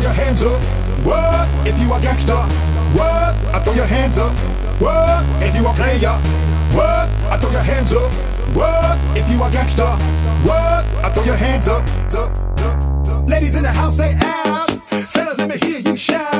throw your hands up. What if you are gangster? What? I throw your hands up. What if you are player? What? I throw your hands up. What if you are gangster? What? I throw your hands up. Ladies in the house, say out. Fellas, let me hear you shout.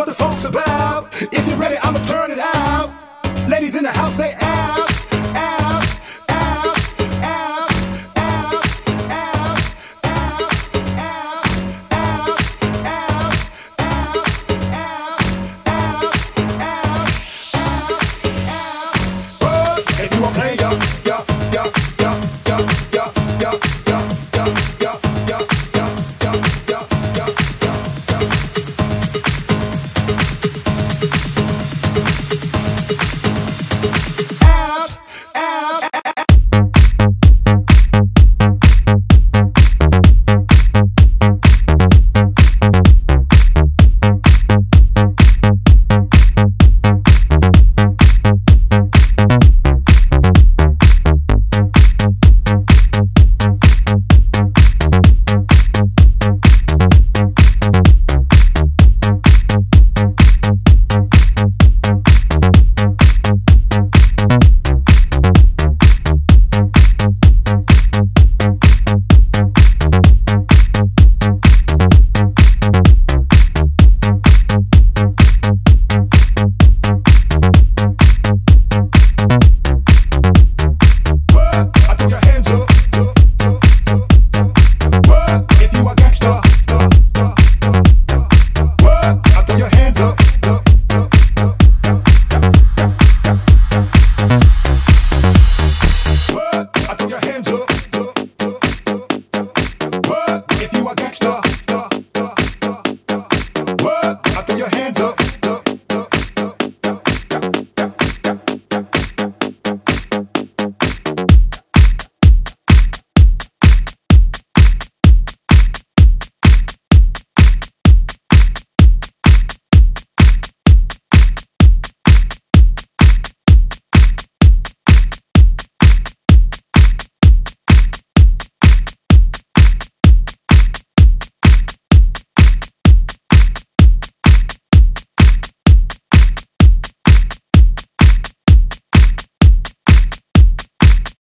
What the funk's about? If you're ready, I'ma turn it out. Ladies in the house, say. Out,